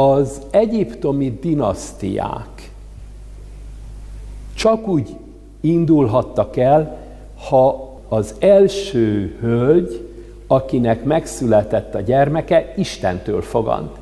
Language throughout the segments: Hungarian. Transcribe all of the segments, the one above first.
Az egyiptomi dinasztiák csak úgy indulhattak el, ha az első hölgy, akinek megszületett a gyermeke, Istentől fogant.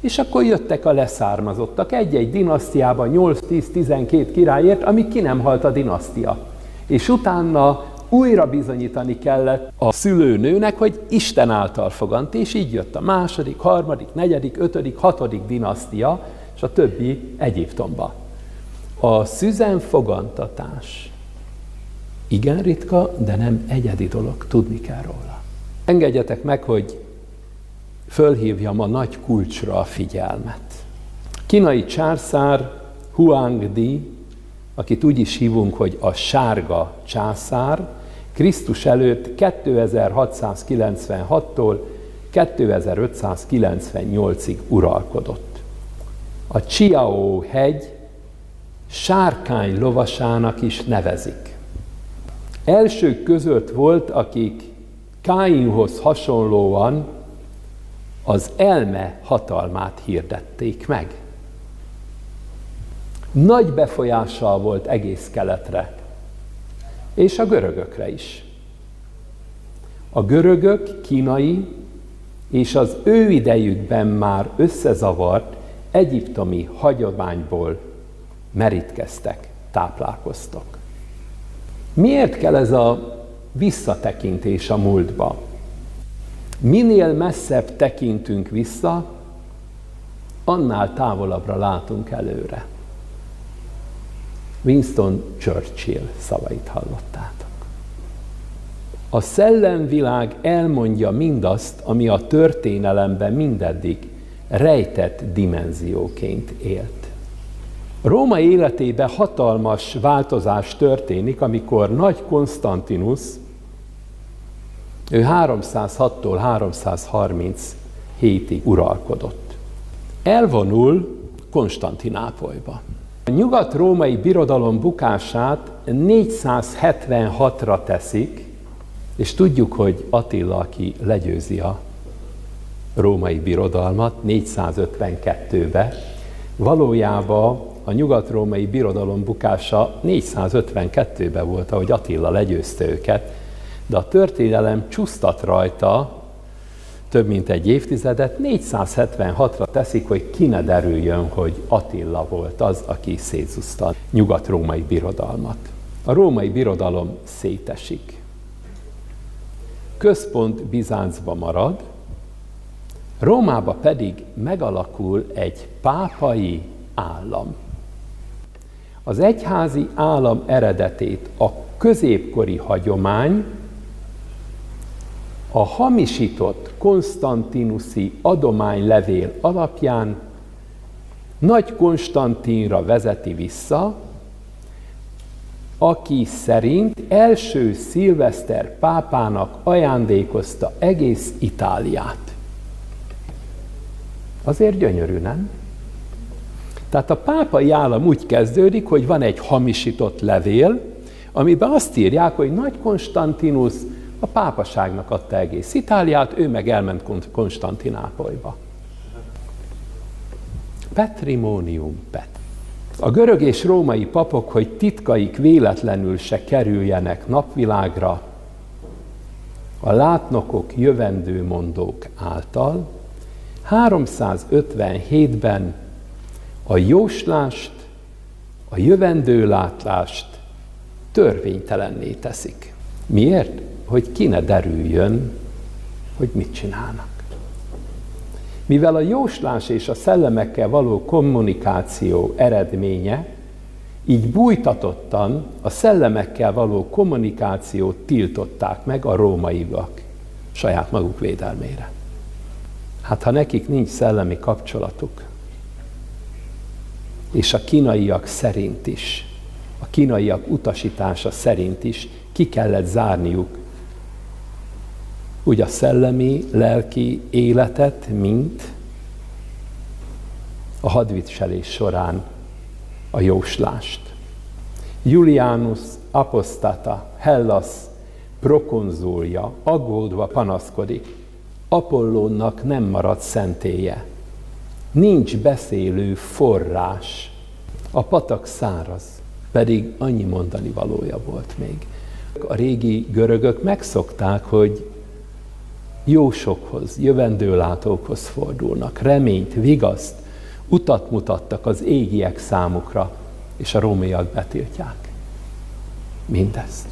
És akkor jöttek a leszármazottak egy-egy dinasztiában 8-10-12 királyért, amíg ki nem halt a dinasztia. És utána újra bizonyítani kellett a szülőnőnek, hogy Isten által fogant, és így jött a második, harmadik, negyedik, ötödik, hatodik dinasztia, és a többi Egyiptomba. A szüzen fogantatás igen ritka, de nem egyedi dolog, tudni kell róla. Engedjetek meg, hogy fölhívjam a nagy kulcsra a figyelmet. Kínai császár Huang Di, akit úgy is hívunk, hogy a sárga császár, Krisztus előtt 2696-tól 2598-ig uralkodott. A Chiao hegy sárkány lovasának is nevezik. Elsők között volt, akik Káinhoz hasonlóan az elme hatalmát hirdették meg. Nagy befolyással volt egész keletre, és a görögökre is. A görögök kínai és az ő idejükben már összezavart egyiptomi hagyományból merítkeztek, táplálkoztak. Miért kell ez a visszatekintés a múltba? Minél messzebb tekintünk vissza, annál távolabbra látunk előre. Winston Churchill szavait hallottátok. A szellemvilág elmondja mindazt, ami a történelemben mindeddig rejtett dimenzióként élt. Róma életében hatalmas változás történik, amikor nagy Konstantinus, ő 306-tól 337-ig uralkodott. Elvonul Konstantinápolyba. A nyugat-római birodalom bukását 476-ra teszik, és tudjuk, hogy Attila, aki legyőzi a római birodalmat 452-be, valójában a nyugat-római birodalom bukása 452-ben volt, ahogy Attila legyőzte őket, de a történelem csúsztat rajta több mint egy évtizedet, 476-ra teszik, hogy ki ne derüljön, hogy Attila volt az, aki szétszúzta a nyugat-római birodalmat. A római birodalom szétesik. Központ Bizáncba marad, Rómába pedig megalakul egy pápai állam. Az egyházi állam eredetét a középkori hagyomány a hamisított Konstantinuszi adománylevél alapján Nagy Konstantinra vezeti vissza, aki szerint első szilveszter pápának ajándékozta egész Itáliát. Azért gyönyörű, nem? Tehát a pápai állam úgy kezdődik, hogy van egy hamisított levél, amiben azt írják, hogy Nagy Konstantinus a pápaságnak adta egész Itáliát, ő meg elment Konstantinápolyba. Petrimonium pet. A görög és római papok, hogy titkaik véletlenül se kerüljenek napvilágra, a látnokok jövendőmondók által 357-ben a jóslást, a jövendőlátlást törvénytelenné teszik. Miért? Hogy ki ne derüljön, hogy mit csinálnak. Mivel a jóslás és a szellemekkel való kommunikáció eredménye, így bújtatottan a szellemekkel való kommunikációt tiltották meg a rómaiak saját maguk védelmére. Hát ha nekik nincs szellemi kapcsolatuk, és a kínaiak szerint is, a kínaiak utasítása szerint is ki kellett zárniuk úgy a szellemi, lelki életet, mint a hadviselés során a jóslást. Julianus apostata, Hellas prokonzulja, aggódva panaszkodik. Apollónnak nem maradt szentélye. Nincs beszélő forrás. A patak száraz, pedig annyi mondani valója volt még. A régi görögök megszokták, hogy jósokhoz, jövendőlátókhoz fordulnak, reményt, vigaszt, utat mutattak az égiek számukra, és a rómaiak betiltják mindezt.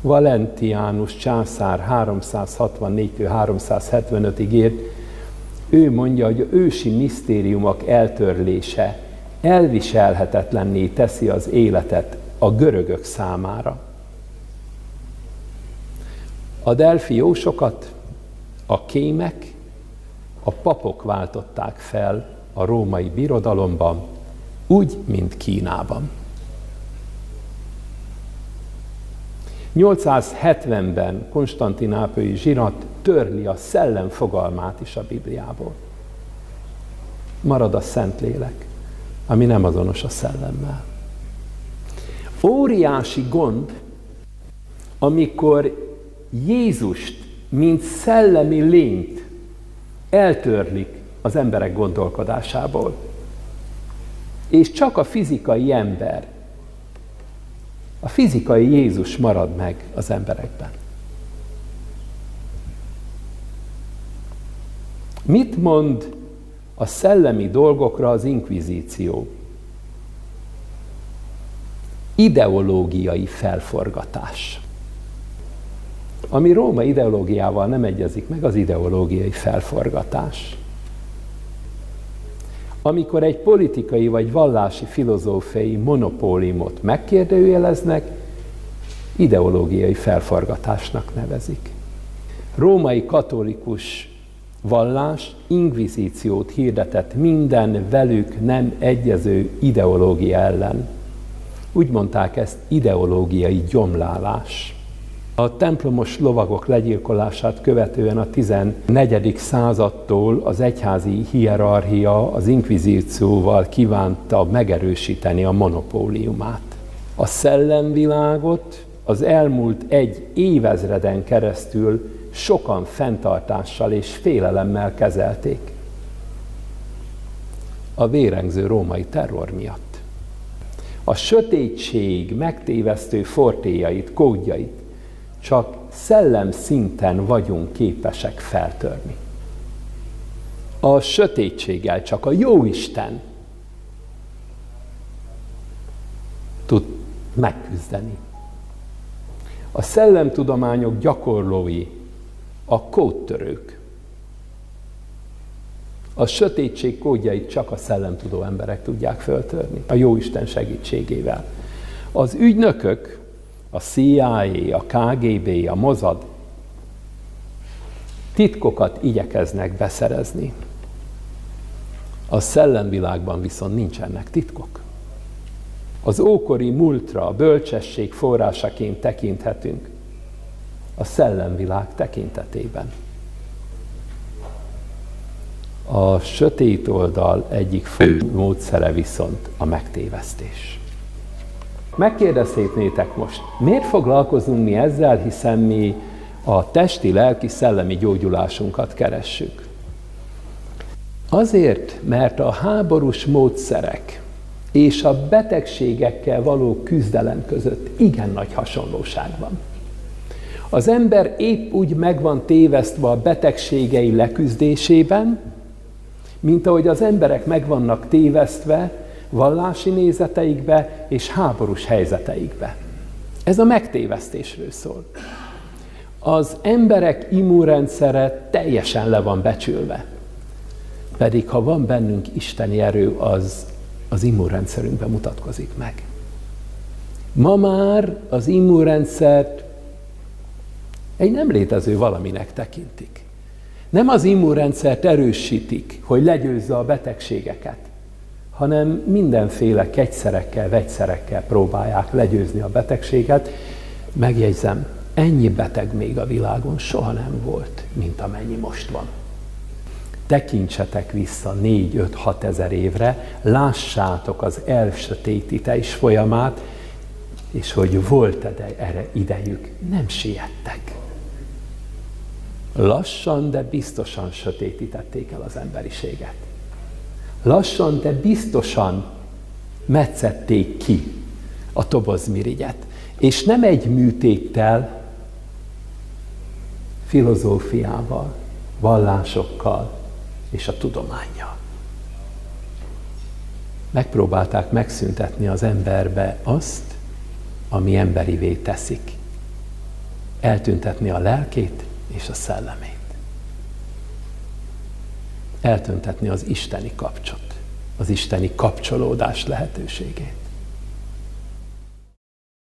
Valentiánus császár 364-375-ig ért, ő mondja, hogy ősi misztériumok eltörlése elviselhetetlenné teszi az életet a görögök számára. A delfi jósokat a kémek, a papok váltották fel a római birodalomban, úgy, mint Kínában. 870-ben Konstantinápolyi zsinat törli a szellem fogalmát is a Bibliából. Marad a Szentlélek, ami nem azonos a szellemmel. Óriási gond, amikor Jézust, mint szellemi lényt eltörlik az emberek gondolkodásából. És csak a fizikai ember, a fizikai Jézus marad meg az emberekben. Mit mond a szellemi dolgokra az inkvizíció? Ideológiai felforgatás. Ami Róma ideológiával nem egyezik meg, az ideológiai felforgatás. Amikor egy politikai vagy vallási filozófiai monopóliumot megkérdőjeleznek, ideológiai felforgatásnak nevezik. Római katolikus vallás inkvizíciót hirdetett minden velük nem egyező ideológia ellen. Úgy mondták ezt ideológiai gyomlálás. A templomos lovagok legyilkolását követően a 14. századtól az egyházi hierarchia az inkvizícióval kívánta megerősíteni a monopóliumát. A szellemvilágot az elmúlt egy évezreden keresztül sokan fenntartással és félelemmel kezelték. A vérengző római terror miatt. A sötétség megtévesztő fortéjait, kódjait csak szellem szinten vagyunk képesek feltörni. A sötétséggel csak a jó Isten tud megküzdeni. A szellemtudományok gyakorlói, a kódtörők. A sötétség kódjait csak a szellemtudó emberek tudják föltörni, a jó Isten segítségével. Az ügynökök, a CIA, a KGB, a Mozad titkokat igyekeznek beszerezni. A szellemvilágban viszont nincsenek titkok. Az ókori múltra a bölcsesség forrásaként tekinthetünk a szellemvilág tekintetében. A sötét oldal egyik fő módszere viszont a megtévesztés. Megkérdezhetnétek most, miért foglalkozunk mi ezzel, hiszen mi a testi, lelki, szellemi gyógyulásunkat keressük? Azért, mert a háborús módszerek és a betegségekkel való küzdelem között igen nagy hasonlóság van. Az ember épp úgy meg van tévesztve a betegségei leküzdésében, mint ahogy az emberek meg vannak tévesztve vallási nézeteikbe és háborús helyzeteikbe. Ez a megtévesztésről szól. Az emberek immunrendszere teljesen le van becsülve. Pedig ha van bennünk isteni erő, az az immunrendszerünkben mutatkozik meg. Ma már az immunrendszert egy nem létező valaminek tekintik. Nem az immunrendszert erősítik, hogy legyőzze a betegségeket, hanem mindenféle kegyszerekkel, vegyszerekkel próbálják legyőzni a betegséget. Megjegyzem, ennyi beteg még a világon soha nem volt, mint amennyi most van. Tekintsetek vissza 4-5-6 ezer évre, lássátok az elsötétítés folyamát, és hogy volt -e erre idejük, nem siettek. Lassan, de biztosan sötétítették el az emberiséget. Lassan, de biztosan metszették ki a tobozmirigyet. És nem egy műtéttel, filozófiával, vallásokkal és a tudományjal. Megpróbálták megszüntetni az emberbe azt, ami emberivé teszik. Eltüntetni a lelkét és a szellemét. Eltüntetni az isteni kapcsot, az isteni kapcsolódás lehetőségét.